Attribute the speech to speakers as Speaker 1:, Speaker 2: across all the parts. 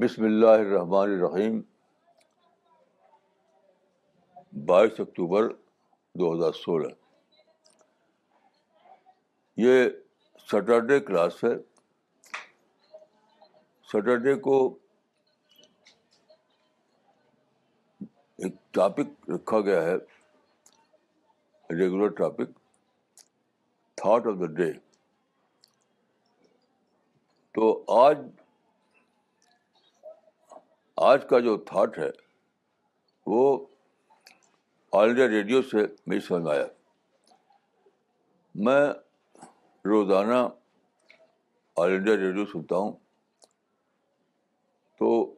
Speaker 1: بسم اللہ الرحمن الرحیم۔ بائیس اکتوبر دو ہزار سولہ۔ یہ سیٹرڈے کلاس ہے۔ سیٹرڈے کو ایک ٹاپک رکھا گیا ہے regular topic thought of the day تو آج آج کا جو تھاٹ ہے، وہ آل انڈیا ریڈیو سے میری سمجھ میں آیا۔ میں روزانہ آل انڈیا ریڈیو سنتا ہوں۔ تو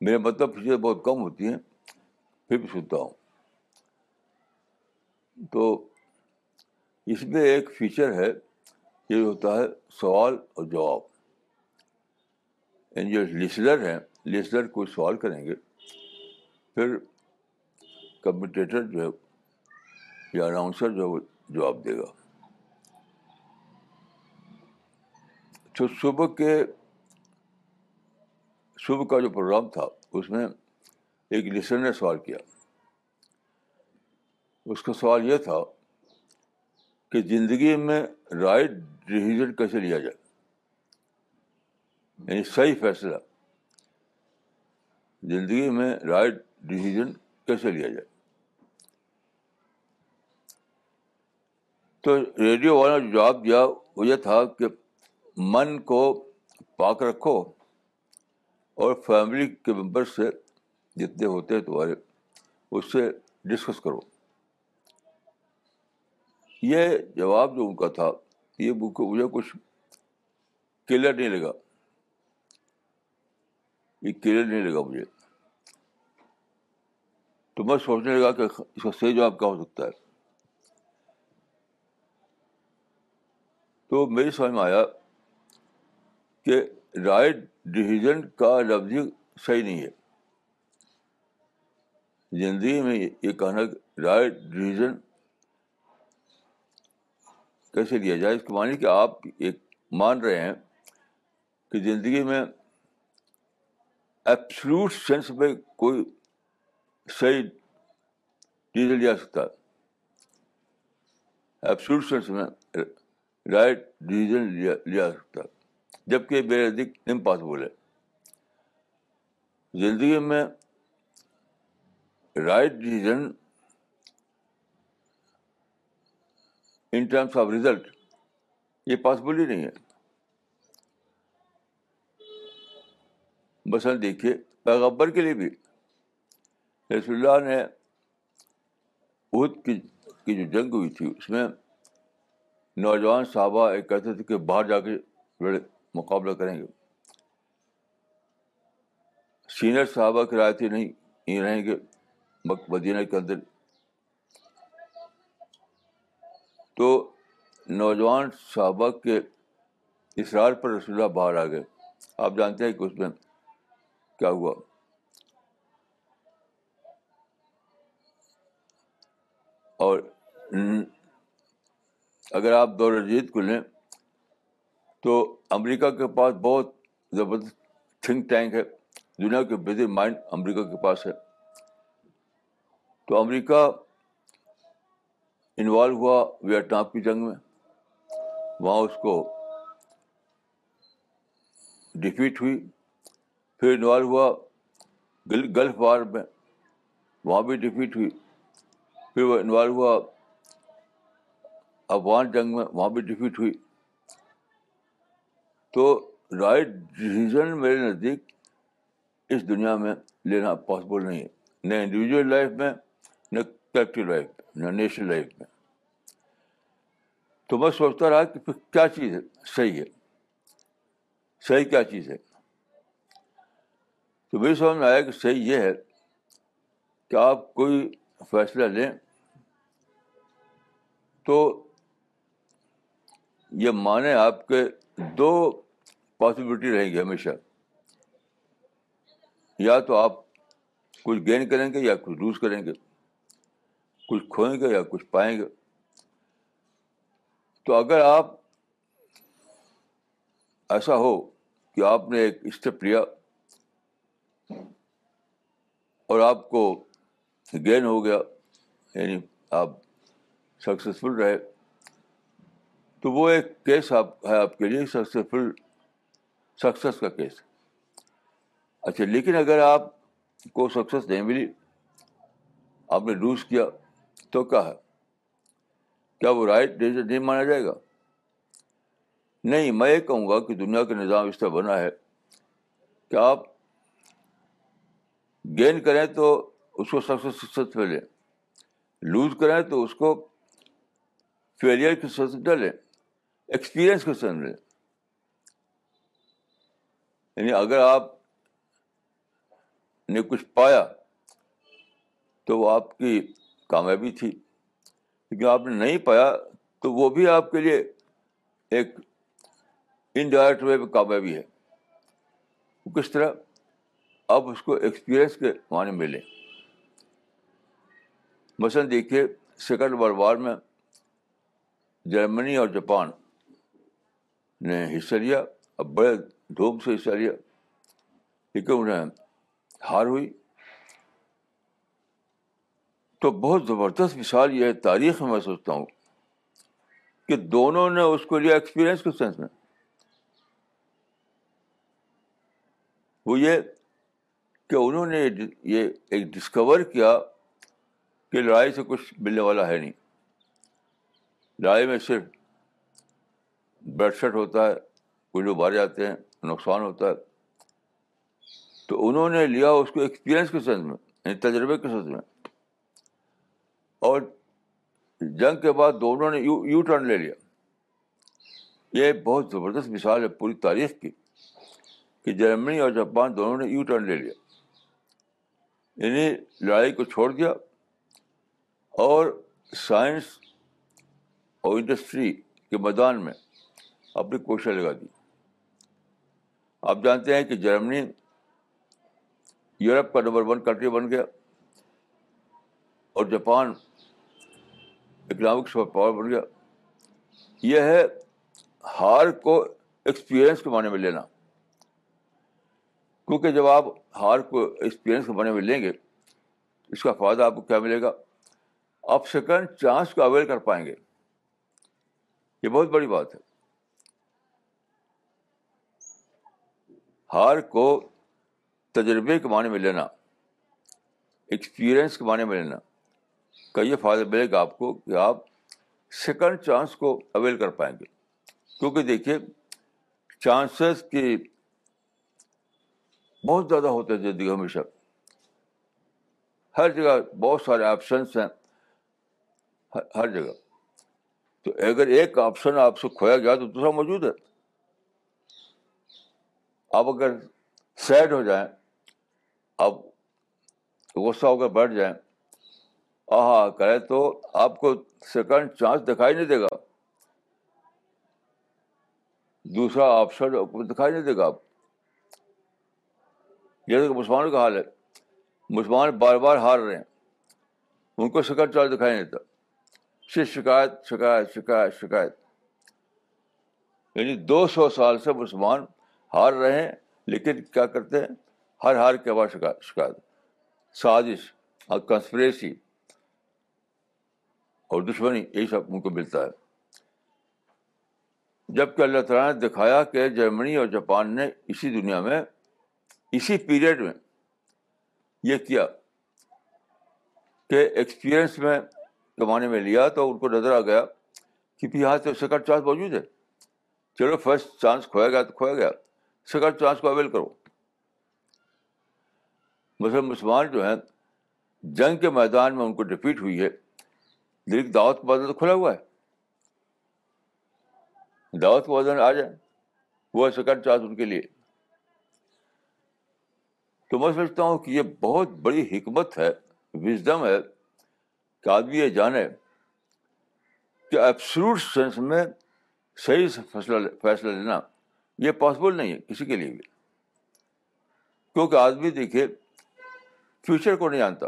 Speaker 1: میرے مطلب چیزیں بہت کم ہوتی ہیں، پھر بھی سنتا ہوں۔ تو اس میں ایک فیچر ہے، یہ ہوتا ہے سوال اور جواب۔ یعنی جو لسنر ہیں لسنر کوئی سوال کریں گے، پھر کمپٹیٹر جو ہے، یا اناؤنسر جو ہے، وہ جواب دے گا۔ تو صبح کے صبح کا جو پروگرام تھا، اس میں ایک لسنر نے سوال کیا۔ اس کا سوال یہ تھا کہ زندگی میں رائٹ ڈیسیزن کیسے لیا جائے؟ یعنی صحیح فیصلہ، زندگی میں رائٹ ڈیسیزن کیسے لیا جائے؟ تو ریڈیو والا جو جواب دیا، وہ یہ تھا کہ من کو پاک رکھو اور فیملی کے ممبر سے جتنے ہوتے ہیں تمہارے، اس سے ڈسکس کرو۔ یہ جواب جو ان کا تھا، یہ مجھے کچھ کلیئر نہیں لگا۔ یہ کلیئر نہیں لگا مجھے۔ تو میں سوچنے لگا کہ اس کا صحیح جواب کیا ہو سکتا ہے۔ تو میری سمجھ میں آیا کہ رائٹ ڈیسیزن کا لفظ صحیح نہیں ہے۔ زندگی میں یہ کہنا کہ رائٹ ڈیسیزن کیسے لیا جائے، اس کے معنی کہ آپ ایک مان رہے ہیں کہ زندگی میں ایپسلوٹ سینس میں کوئی صحیح ڈیسیزن لیا سکتا ہے۔ ایپسلوٹ سینس میں رائٹ ڈیسیزن لیا سکتا ہے۔ جبکہ میرے نزدیک امپاسبل ہے۔ زندگی میں right decision in terms of result یہ پاسبل ہی نہیں ہے۔ مثلاً دیکھیے پیغبر کے لیے بھی رسول اللہ نے عہد کی جو جنگ ہوئی تھی، اس میں نوجوان صحابہ ایک کہتے تھے کہ باہر جا کے لڑے۔ مقابلہ کریں گے۔ سینئر صحابہ کی رایتی نہیں، یہ رہیں گے مدینہ کے اندر۔ تو نوجوان صحابہ کے اصرار پر رسول اللہ باہر آ گئے۔ آپ جانتے ہیں کہ اس میں کیا ہوا؟ اور اگر آپ دور جیت کو لیں تو امریکہ کے پاس بہت زبردست تھنک ٹینک ہے۔ دنیا کے بہتر مائنڈ امریکہ کے پاس ہے۔ تو امریکہ انوالو ہوا ویٹنام کی جنگ میں۔ وہاں اس کو ڈفیٹ ہوئی۔ پھر انوالو ہوا گلف وار میں وہاں بھی ڈفیٹ ہوئی۔ پھر وہ انوالو ہوا افغان جنگ میں وہاں بھی ڈفیٹ ہوئی۔ تو رائٹ ڈیسیزن میرے نزدیک اس دنیا میں لینا پاسبل نہیں ہے، نہ انڈیویجول لائف میں، نہ کلیکٹیو لائف میں، نہ نیشنل لائف میں۔ تو میں سوچتا رہا کہ پھر کیا چیز ہے صحیح ہے؟ صحیح کیا چیز ہے؟ تو میری سمجھ میں آیا کہ صحیح یہ ہے کہ آپ کوئی فیصلہ لیں تو یہ مانیں آپ کے دو پاسبلٹی رہیں گی ہمیشہ۔ یا تو آپ کچھ گین کریں گے یا کچھ لوز کریں گے۔ کچھ کھوئیں گے یا کچھ پائیں گے۔ تو اگر آپ ایسا ہو کہ آپ نے ایک اسٹیپ لیا اور آپ کو گین ہو گیا یعنی آپ سکسیزفل رہے، تو وہ ایک کیس آپ ہے، آپ کے لیے سکسیزفل سکسیس کا کیس اچھا لیکن اگر آپ کو سکسیس نہیں ملی، آپ نے لوز کیا، تو کیا ہے؟ کیا وہ رائٹ ڈیسیزن نہیں مانا جائے گا؟ نہیں، میں یہ کہوں گا کہ دنیا کا نظام اس طرح بنا ہے کہ آپ گین کریں تو اس کو سکسیس سکسیس پہ لیں لوز کریں تو اس کو فیلئر کی سطح ڈالیں ایکسپیرئنس کے ساتھ لیں۔ یعنی اگر آپ نے کچھ پایا تو وہ آپ کی کامیابی تھی، لیکن آپ نے نہیں پایا تو وہ بھی آپ کے لیے ایک انڈائریکٹ وے میں کامیابی ہے۔ کس طرح؟ آپ اس کو ایکسپیرئنس کے معنی میں لیں۔ مثلاً دیکھیے سیکنڈ ورلڈ وار میں جرمنی اور جاپان نے حصہ لیا۔ اب بڑے دھوم سے حصہ لیا لیکن انہیں ہار ہوئی تو بہت زبردست مثال یہ ہے تاریخ میں میں سوچتا ہوں کہ دونوں نے اس کو لیا ایکسپیرئنس کے سینس میں وہ یہ کہ انہوں نے یہ ایک ڈسکور کیا کہ لڑائی سے کچھ ملنے والا ہے نہیں لڑائی میں صرف بلڈ شٹ ہوتا ہے کچھ لوگ مارے جاتے ہیں نقصان ہوتا ہے۔ تو انہوں نے لیا اس کو ایکسپیرئنس کے سینس میں یعنی تجربے کے سینس میں۔ اور جنگ کے بعد دونوں نے یو یو ٹرن لے لیا۔ یہ بہت زبردست مثال ہے پوری تاریخ کی، کہ جرمنی اور جاپان دونوں نے یو ٹرن لے لیا۔ یعنی لڑائی کو چھوڑ دیا۔ اور سائنس اور انڈسٹری کے میدان میں اپنی کوششیں لگا دی۔ آپ جانتے ہیں کہ جرمنی یورپ کا نمبر ون کنٹری بن گیا اور جاپان اکنامک سپر پاور بن گیا۔ یہ ہے ہار کو ایکسپیرئنس کے معنی میں لینا۔ کیونکہ جب آپ ہار کو ایکسپیرئنس کے معنی میں لیں گے، اس کا فائدہ آپ کو کیا ملے گا؟ آپ سیکنڈ چانس کو اویل کر پائیں گے۔ یہ بہت بڑی بات ہے۔ ہار کو تجربے کے معنی میں لینا ایکسپیرئنس کے معنی میں لینا۔ کا یہ فائدہ ملے گا آپ کو کہ آپ سیکنڈ چانس کو اویل کر پائیں گے؟ کیونکہ دیکھیے چانسز کی بہت زیادہ ہوتے ہیں زندگی ہمیشہ۔ ہر جگہ بہت سارے آپشنس ہیں، ہر جگہ۔ تو اگر ایک آپشن آپ سے کھویا گیا تو دوسرا موجود ہے۔ آپ اگر سیڈ ہو جائیں آپ غصہ ہو کر بیٹھ جائیں، آہا، کرے تو آپ کو سیکنڈ چانس دکھائی نہیں دے گا۔ دوسرا آپشن دکھائی نہیں دے گا۔ آپ جیسے کہ مسلمانوں کا حال ہے۔ مسلمان بار بار ہار رہے ہیں۔ ان کو سیکنڈ چانس دکھائی نہیں دیتا۔ صرف شکایت شکایت شکایت شکایت۔ یعنی دو سو سال سے مسلمان ہار رہے ہیں، لیکن کیا کرتے ہیں؟ ہر ہار کے بعد شکایت شکایت۔ سازش اور کنسپریسی اور دشمنی، یہی سب ان کو ملتا ہے۔ جبکہ اللہ تعالیٰ نے دکھایا کہ جرمنی اور جاپان نے اسی دنیا میں، اسی پیریڈ میں یہ کیا کہ ایکسپیرئنس میں کمانے میں لیا تو ان کو نظر آ گیا کہ یہاں سے سیکنڈ چانس موجود ہے۔ چلو فرسٹ چانس کھویا گیا تو کھویا گیا۔ سیکنڈ چانس کو اویل کرو۔ مثلاً مسلمان جو ہیں، جنگ کے میدان میں ان کو ڈپیٹ ہوئی ہے۔ لیکن دعوت کا تو کھلا ہوا ہے۔ دعوت کے بدن آ جائیں۔ وہ سیکنڈ چانس ان کے لیے۔ تو میں سمجھتا ہوں کہ یہ بہت بڑی حکمت ہے وزڈم ہے۔ کہ آدمی یہ جانے کہ ایپسلوٹ سینس میں صحیح فیصلہ فیصلہ لینا۔ یہ پاسبل نہیں ہے، کسی کے لیے بھی۔ کیونکہ آدمی دیکھیے فیوچر کو نہیں جانتا۔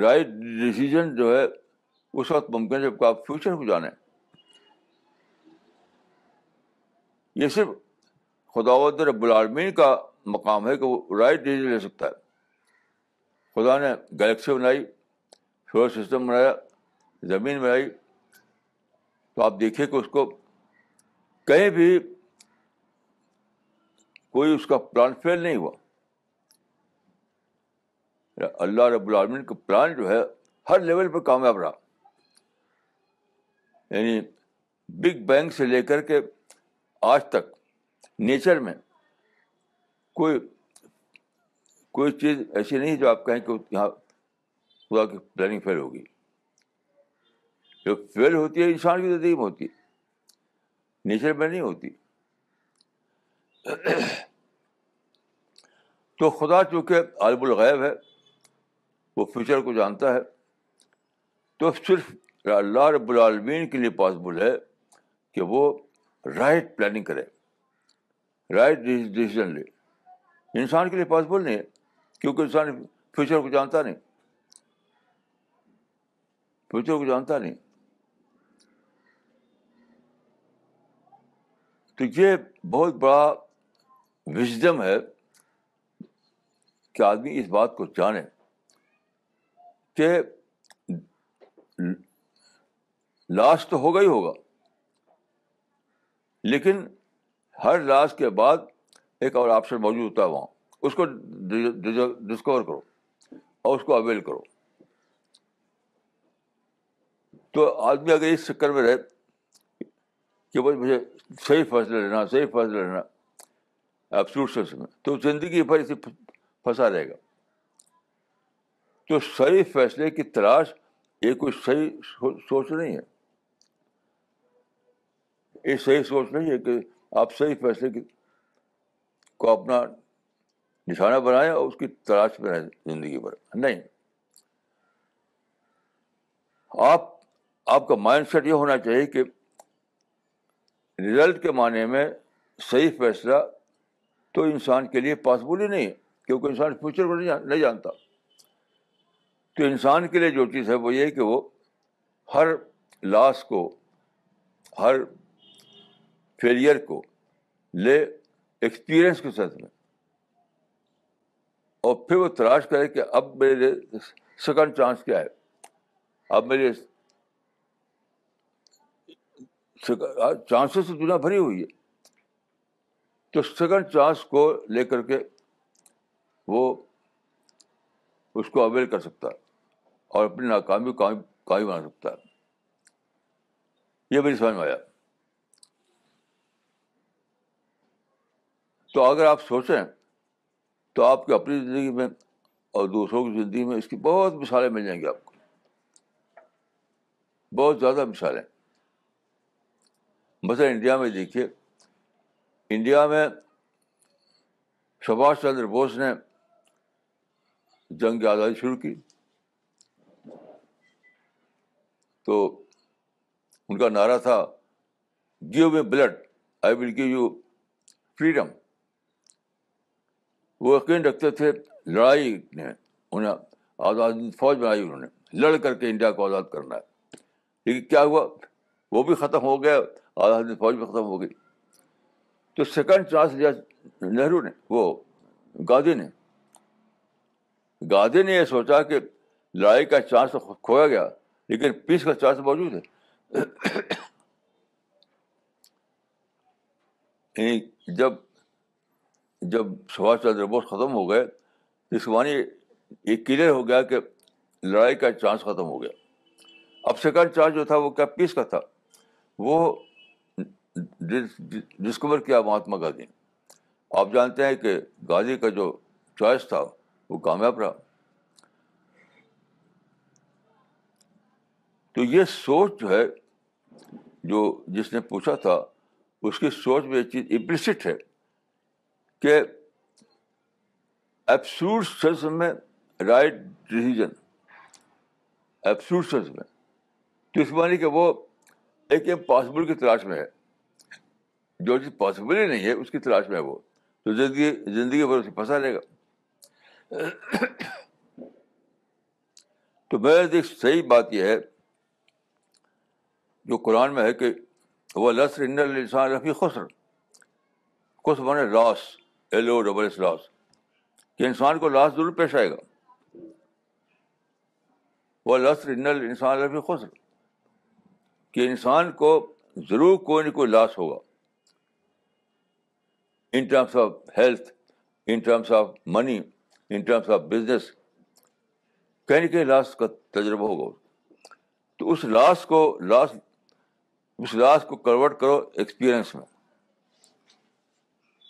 Speaker 1: رائٹ ڈسیزن جو ہے، اس وقت ممکن ہے جب آپ فیوچر کو جانیں یہ صرف خدا رب العالمین کا مقام ہے کہ وہ رائٹ ڈیسیزن لے سکتا ہے۔ خدا نے گلیکسی بنائی سولر سسٹم بنایا، زمین بنائی۔ تو آپ دیکھیے کہ اس کو کہیں بھی کوئی اس کا پلان فیل نہیں ہوا۔ اللہ رب العالمین کا پلان جو ہے ہر لیول پہ کامیاب رہا۔ یعنی بگ بینگ سے لے کر کے آج تک نیچر میں کوئی کوئی چیز ایسی نہیں جو آپ کہیں کہ یہاں خدا کی پلاننگ فیل ہوگی۔ جو فیل ہوتی ہے انسان کی زندگی میں ہوتی ہے۔ نیچر میں نہیں ہوتی۔ تو خدا چونکہ عالب الغیب ہے، وہ فیوچر کو جانتا ہے، تو صرف اللہ رب العالمین کے لیے پاسبل ہے کہ وہ رائٹ پلاننگ کرے رائٹ ڈیسیزن لے۔ انسان کے لیے پاسبل نہیں ہے، کیونکہ انسان فیوچر کو جانتا نہیں۔ فیوچر کو جانتا نہیں۔ تو یہ بہت بڑا وزڈم ہے کہ آدمی اس بات کو جانے کہ لاس تو ہوگا ہی ہوگا، لیکن ہر لاس کے بعد ایک اور آپشن موجود ہوتا ہے وہاں۔ اس کو ڈسکور کرو اور اس کو اویل کرو۔ تو آدمی اگر اس چکر میں رہے کہ بھائی مجھے صحیح فیصلہ لینا، صحیح فیصلہ لینا۔ ایپسلوٹ سینس میں۔ تو زندگی بھر اسے پھنسا رہے گا۔ تو صحیح فیصلے کی تلاش یہ کوئی صحیح سوچ نہیں ہے۔ یہ صحیح سوچ نہیں ہے کہ آپ صحیح فیصلے کی کو اپنا نشانہ بنائیں اور اس کی تلاش میں رہیں زندگی بھر۔ نہیں۔ آپ آپ کا مائنڈ سیٹ یہ ہونا چاہیے کہ رزلٹ کے معنی میں صحیح فیصلہ تو انسان کے لیے پاسبل ہی نہیں ہے، کیونکہ انسان فیوچر کو نہیں جانتا۔ تو انسان کے لیے جو چیز ہے وہ یہ کہ وہ ہر لاس کو، ہر فیلئر کو لے ایکسپیرئنس کے ساتھ میں۔ اور پھر وہ تلاش کرے کہ اب میرے سیکنڈ چانس کیا ہے۔ اب میرے چانسز سے دنیا بھری ہوئی ہے۔ تو سیکنڈ چانس کو لے کر کے وہ اس کو اویل کر سکتا ہے اور اپنی ناکامی کامی بنا سکتا ہے۔ یہ میری سمجھ میں آیا۔ تو اگر آپ سوچیں تو آپ کی اپنی زندگی میں اور دوسروں کی زندگی میں اس کی بہت مثالیں مل جائیں گی آپ کو۔ بہت زیادہ مثالیں۔ مثلاً انڈیا میں دیکھیے، انڈیا میں سبھاش چندر بوس نے جنگ آزادی شروع کی۔ تو ان کا نعرہ تھا give me blood I will give you freedom وہ یقین رکھتے تھے، لڑائی نے، انہیں آزاد فوج بنائی انہوں نے، لڑ کر کے انڈیا کو آزاد کرنا ہے۔ لیکن کیا ہوا؟ وہ بھی ختم ہو گیا آزاد فوج بھی ختم ہو گئی۔ تو سیکنڈ چانس لیا نہرو نے، وہ گاندھی نے۔ گاندھی نے یہ سوچا کہ لڑائی کا چانس تو کھویا گیا، لیکن پیس کا چانس موجود ہے۔ یعنی جب جب سبھاش چندر بوس ختم ہو گئے اس معنی یہ کلیئر ہو گیا کہ لڑائی کا چانس ختم ہو گیا۔ اب سیکنڈ چانس جو تھا وہ کیا پیس کا تھا؟ وہ ڈسکور کیا مہاتما گاندھی نے آپ جانتے ہیں کہ گاندھی کا جو چوائس تھا وہ کامیاب رہا۔ تو یہ سوچ جو ہے، جو جس نے پوچھا تھا، اس کی سوچ میں یہ چیز امپلسٹ ہے کہ ایپسوٹ سینس میں رائٹ ڈیسیزن ایپسوٹ سینس میں۔ تو اس معنی کہ وہ ایک امپاسبل کی تلاش میں ہے۔ جو چیز پاسبل ہی نہیں ہے، اس کی تلاش میں ہے وہ۔ تو زندگی زندگی بھر اسے پھنسا رہے گا۔ تو میرے دیکھ صحیح بات یہ ہے، جو قرآن میں ہے کہ وہ لسر انسان رفیع خسر۔ خس بنے loss L O double S loss کہ انسان کو لاس ضرور پیش آئے گا۔ وہ لسر انسان رفیع خسر۔ کہ انسان کو ضرور کوئی نہ کوئی لاس ہوگا۔ In terms of health in terms of money in terms of business کہیں نہ کہیں لاس کا تجربہ ہوگا تو اس لاس کو لاس اس لاس کو کنورٹ کرو ایکسپیرئنس میں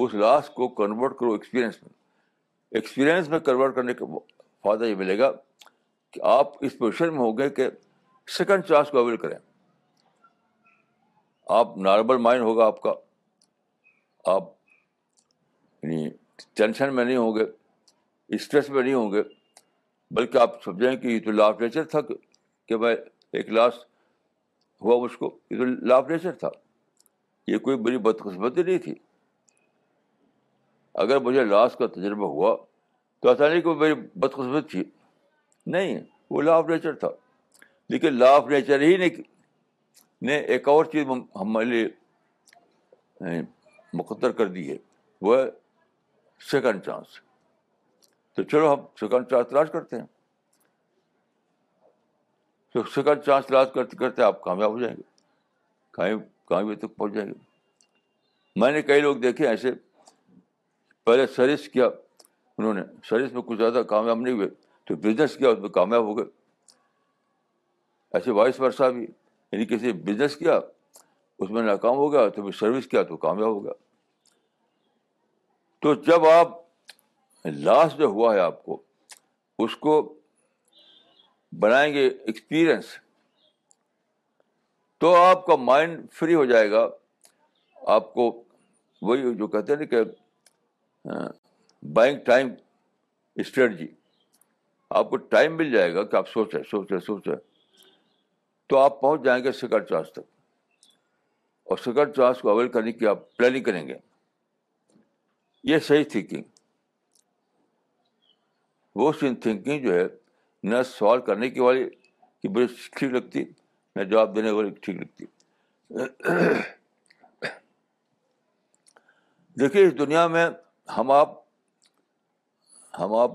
Speaker 1: اس لاس کو کنورٹ کرو ایکسپیرئنس میں ایکسپیرئنس میں کنورٹ کرنے کا فائدہ یہ ملے گا کہ آپ اس پوزیشن میں ہو گئے کہ سیکنڈ چانس کو اویل کریں آپ نارمل مائنڈ ہوگا آپ کا آپ ٹینشن میں نہیں ہوں گے اسٹریس میں نہیں ہوں گے، بلکہ آپ سمجھیں کہ یہ تو لا آف نیچر تھا کہ میں ایک لاس ہوا مجھ کو، یہ تو لا آف نیچر تھا۔ یہ کوئی بڑی بدقسمتی نہیں تھی۔ اگر مجھے لاس کا تجربہ ہوا تو ایسا نہیں کہ وہ میری بدقسمت تھی۔ نہیں، وہ لا آف نیچر تھا۔ لیکن لا آف نیچر ہی نے نے ایک اور چیز ہمارے لیے مقدر کر دی ہے۔ وہ سیکنڈ چانس۔ تو چلو ہم سیکنڈ چانس تلاش کرتے ہیں۔ تو سیکنڈ چانس تلاش کرتے کرتے آپ کامیاب ہو جائیں گے۔ کہیں کامیابی تک پہنچ جائیں گے۔ میں نے کئی لوگ دیکھے ایسے، پہلے سروس کیا، انہوں نے سروس میں کچھ زیادہ کامیاب نہیں ہوئے، تو بزنس کیا، اس میں کامیاب ہو گئے۔ ایسے وائس ورثہ بھی یعنی کسی بزنس کیا، اس میں ناکام ہو گیا، تو پھر سروس کیا، تو کامیاب ہو گیا۔ تو جب آپ لاس جو ہوا ہے آپ کو، اس کو بنائیں گے ایکسپیرئنس تو آپ کا مائنڈ فری ہو جائے گا۔ آپ کو وہی جو کہتے ہیں نا کہ بائنگ ٹائم اسٹریٹجی آپ کو ٹائم مل جائے گا کہ آپ سوچیں سوچیں سوچیں تو آپ پہنچ جائیں گے سیکنڈ چانس تک۔ اور سیکنڈ چانس کو اویل کرنے کی آپ پلاننگ کریں گے۔ یہ صحیح تھنکنگ وہ سن تھنکنگ جو ہے، نہ سوال کرنے کی والی کی بڑی ٹھیک لگتی، نہ جواب دینے والی ٹھیک لگتی۔ دیکھیے، اس دنیا میں ہم آپ ہم آپ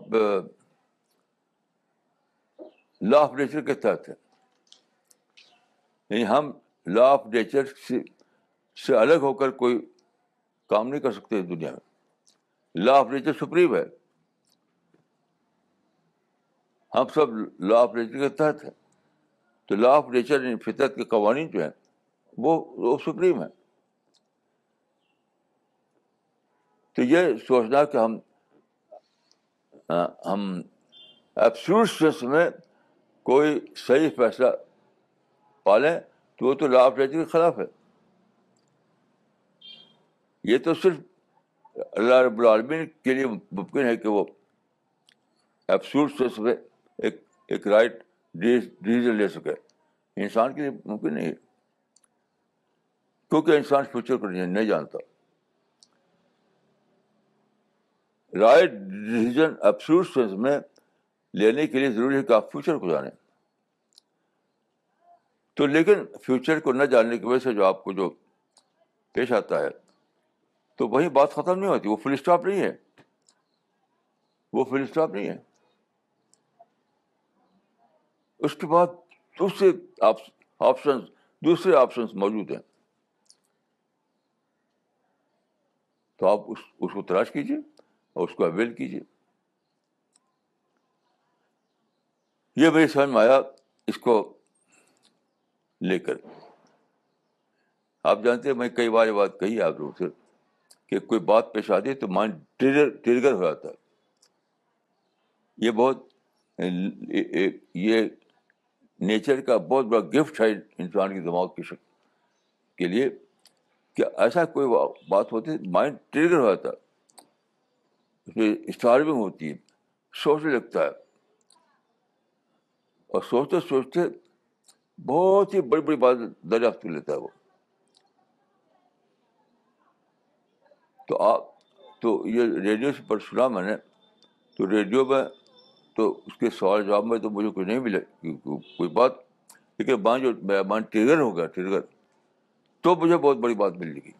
Speaker 1: لا آف نیچر کے تحت ہیں۔ یعنی ہم لا آف نیچر سے الگ ہو کر کوئی کام نہیں کر سکتے اس دنیا میں۔ لا آف نیچر سپریم ہے۔ ہم سب لا آف نیچر کے تحت ہیں۔ تو لا آف نیچر یعنی فطرت کے قوانین جو ہیں، وہ وہ سپریم ہے تو یہ سوچنا کہ ہم ہم ایپسوس میں کوئی صحیح فیصلہ پالیں تو وہ تو لا آف نیچر کے خلاف ہے۔ یہ تو صرف اللہ رب العالمین کے لیے ممکن ہے کہ وہ ایپسوس میں ایک ایک رائٹ ڈیسیزن لے سکے۔ انسان کے لیے ممکن نہیں ہے۔ کیونکہ انسان فیوچر کو نہیں جانتا۔ رائٹ ڈیسیزن افسوس سینس میں لینے کے لیے ضروری ہے کہ آپ فیوچر کو جانیں۔ تو لیکن فیوچر کو نہ جاننے کی وجہ سے جو آپ کو جو پیش آتا ہے تو وہی بات ختم نہیں ہوتی، وہ فل اسٹاپ نہیں ہے۔ وہ فل اسٹاپ نہیں ہے۔ اس کے بعد دوسرے آپشن دوسرے آپشن موجود ہیں۔ تو آپ اس اس کو تلاش کیجیے اور اس کو اویل کیجیے یہ میری سمجھ میں آیا، اس کو لے کر۔ آپ جانتے ہیں، میں کئی بار یہ بات کہی آپ لوگوں سے۔ کہ کوئی بات پیش آتی ہے تو مائنڈ ٹریگر ٹریگر ہو جاتا ہے۔ یہ بہت یہ نیچر کا بہت بڑا گفٹ ہے انسان کے دماغ کی شکل کے لیے کہ ایسا کوئی بات ہوتی ہے مائنڈ ٹریگر ہو جاتا ہے۔ اس میں اسٹارونگ ہوتی ہے، سوچنے لگتا ہے۔ اور سوچتے سوچتے بہت ہی بڑی بڑی بات دریافت کر لیتا ہے وہ۔ تو آپ تو یہ ریڈیو سے پر سنا میں نے، تو ریڈیو میں تو اس کے سوال جواب میں تو مجھے کچھ نہیں ملے، کوئی بات۔ لیکن مان جو میرا مان ٹریگر ہو گیا، ٹریگر، تو مجھے بہت بڑی بات مل گئی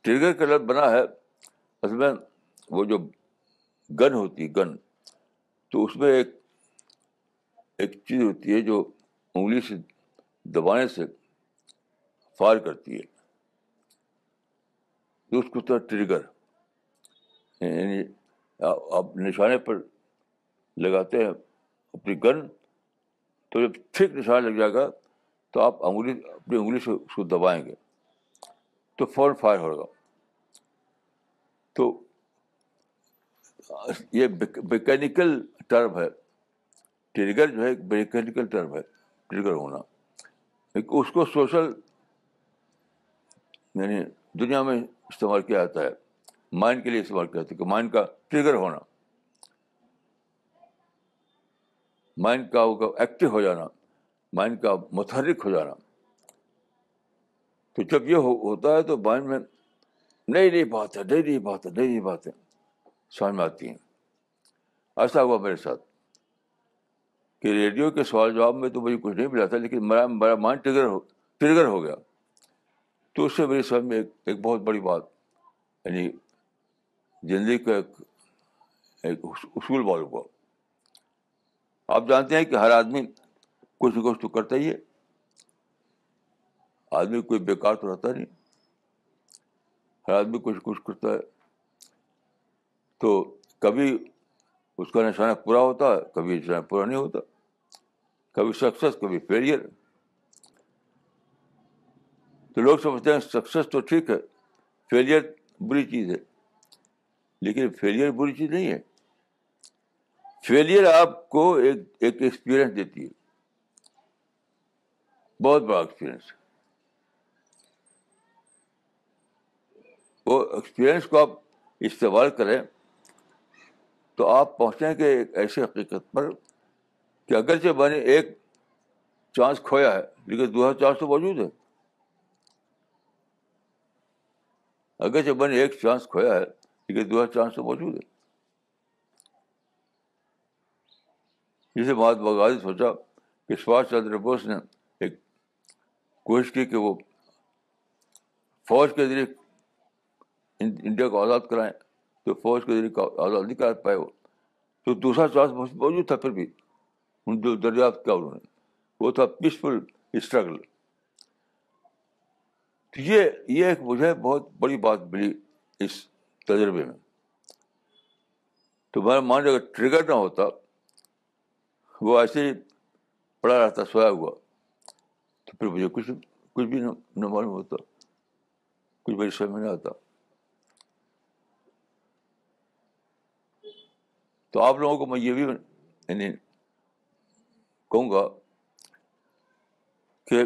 Speaker 1: ٹریگر کا لفظ بنا ہے، اصل میں وہ جو گن ہوتی ہے گن۔ تو اس میں ایک ایک چیز ہوتی ہے جو انگلی سے، دبانے سے فائر کرتی ہے۔ تو اس کو ٹریگر۔ یعنی آپ نشانے پر لگاتے ہیں اپنی گن، تو جب ٹھیک نشانہ لگ جائے گا، تو آپ انگلی، اپنی انگلی سے اس کو دبائیں گے۔ تو فوراً فائر ہوگا۔ تو یہ میکینیکل ٹرم ہے۔ ٹریگر جو ہے ایک میکینیکل ٹرم ہے، ٹریگر ہونا۔ اس کو سوشل یعنی دنیا میں استعمال کیا جاتا ہے مائنڈ کے لیے استعمال کیا جاتا ہے، کہ مائنڈ کا ٹریگر ہونا۔ مائنڈ کا ایکٹیو ہو جانا مائنڈ کا متحرک ہو جانا۔ تو جب یہ ہوتا ہے تو مائنڈ میں نئی نئی بات ہے نئی نئی بات ہے نئی نئی باتیں سمجھ میں آتی ہیں۔ ایسا ہوا میرے ساتھ کہ ریڈیو کے سوال جواب میں تو مجھے کچھ نہیں ملا تھا، لیکن میرا میرا مائنڈ ٹریگر ہو ٹریگر ہو گیا۔ تو اس سے میری سمجھ میں ایک ایک بہت بڑی بات یعنی زندگی کا ایک ایک اصول معلوم ہوا۔ آپ جانتے ہیں کہ ہر آدمی کچھ نہ کچھ تو کرتا ہی ہے۔ آدمی کوئی بیکار تو رہتا نہیں۔ ہر آدمی کچھ کچھ کرتا ہے۔ تو کبھی اس کا نشانہ پورا ہوتا ہے، کبھی نشانہ پورا نہیں ہوتا۔ کبھی سکسیس کبھی فیلئر تو لوگ سمجھتے ہیں سکسیس تو ٹھیک ہے، فیلئر بری چیز ہے۔ لیکن فیلئر بری چیز نہیں ہے۔ فیلئر آپ کو ایک ایک ایکسپیرئنس دیتی ہے۔ بہت بڑا ایکسپیرئنس وہ ایکسپیرئنس کو آپ استعمال کریں تو آپ پہنچیں گے ایک ایسی حقیقت پر کہ اگرچہ میں نے ایک چانس کھویا ہے، لیکن دوسرا چانس تو موجود ہے۔ اگرچہ میں نے ایک چانس کھویا ہے لیکن دوسرا چانس تو موجود ہے۔ جسے مہاتما گاندھی سوچا کہ سبھاش چندر بوس نے ایک کوشش کی کہ وہ فوج کے ذریعے انڈیا کو آزاد کرائیں، تو فوج کے ذریعے آزاد نہیں کرا پائے وہ۔ تو دوسرا چانس موجود تھا پھر بھی۔ ان جو دریافت کیا انہوں نے، وہ تھا پیسفل اسٹرگل تو یہ یہ ایک مجھے بہت بڑی بات ملی اس تجربے میں۔ تو میں مان اگر ٹریگر نہ ہوتا، وہ ایسے ہی پڑا رہتا، سویا ہوا۔ تو پھر مجھے کچھ کچھ بھی نہ معلوم ہوتا، کچھ میری سمجھ میں نہیں آتا۔ تو آپ لوگوں کو میں یہ بھی یعنی کہوں گا کہ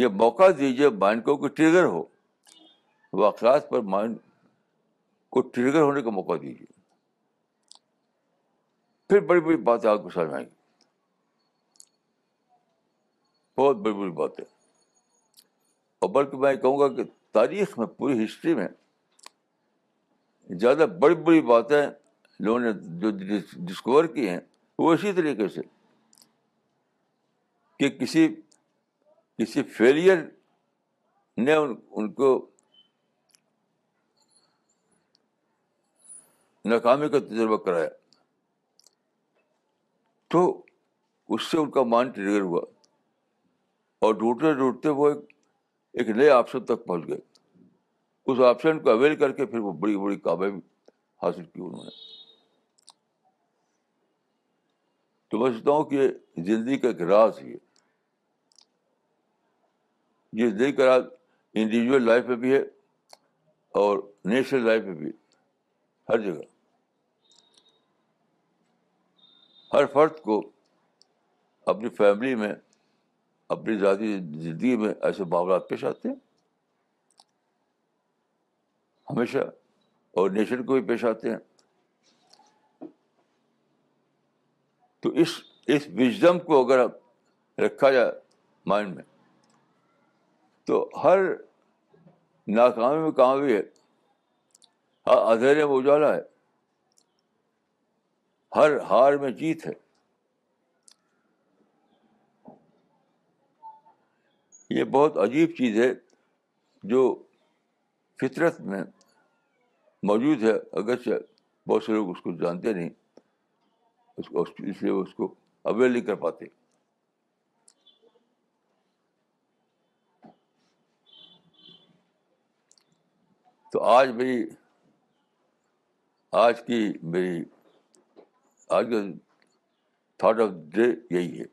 Speaker 1: یہ موقع دیجیے مائنڈ کو کہ ٹریگر ہو۔ واقعات پر مائنڈ کو ٹریگر ہونے کا موقع دیجیے پھر بڑی بڑی باتیں آپ کو سمجھ آئیں۔ گی بہت بڑی بڑی باتیں۔ اور بلکہ میں کہوں گا کہ تاریخ میں پوری ہسٹری میں زیادہ بڑی بڑی باتیں لوگوں نے جو ڈسکور کی ہیں وہ اسی طریقے سے کہ کسی کسی فیلئر نے ان کو ناکامی کا تجربہ کرایا۔ تو اس سے ان کا مان ٹریگر ہوا اور ڈھونڈتے ڈھونڈتے وہ ایک ایک نئے آپشن تک پہنچ گئے۔ اس آپشن کو اویل کر کے پھر وہ بڑی بڑی کامیابی حاصل کی انہوں نے۔ تو میں سوچتا ہوں کہ زندگی کا ایک راز ہے۔ یہ زندگی کا راز انڈیویجول لائف میں بھی ہے اور نیشنل لائف میں بھی ہر جگہ۔ ہر فرد کو اپنی فیملی میں، اپنی ذاتی زندگی میں ایسے معاملات پیش آتے ہیں۔ ہمیشہ اور نیشن کو بھی پیش آتے ہیں۔ تو اس اس وزڈم کو اگر رکھا جائے مائنڈ میں تو ہر ناکامی میں کامیابی ہے۔ ہاں، اندھیرے میں اجالا ہے۔ ہر ہار میں جیت ہے۔ یہ بہت عجیب چیز ہے جو فطرت میں موجود ہے۔ اگرچہ بہت سے لوگ اس کو جانتے نہیں، اس کو اس لیے اس کو اویل نہیں کر پاتے۔ تو آج میری آج کی میری آج کا تھاٹ آف ڈے یہی ہے۔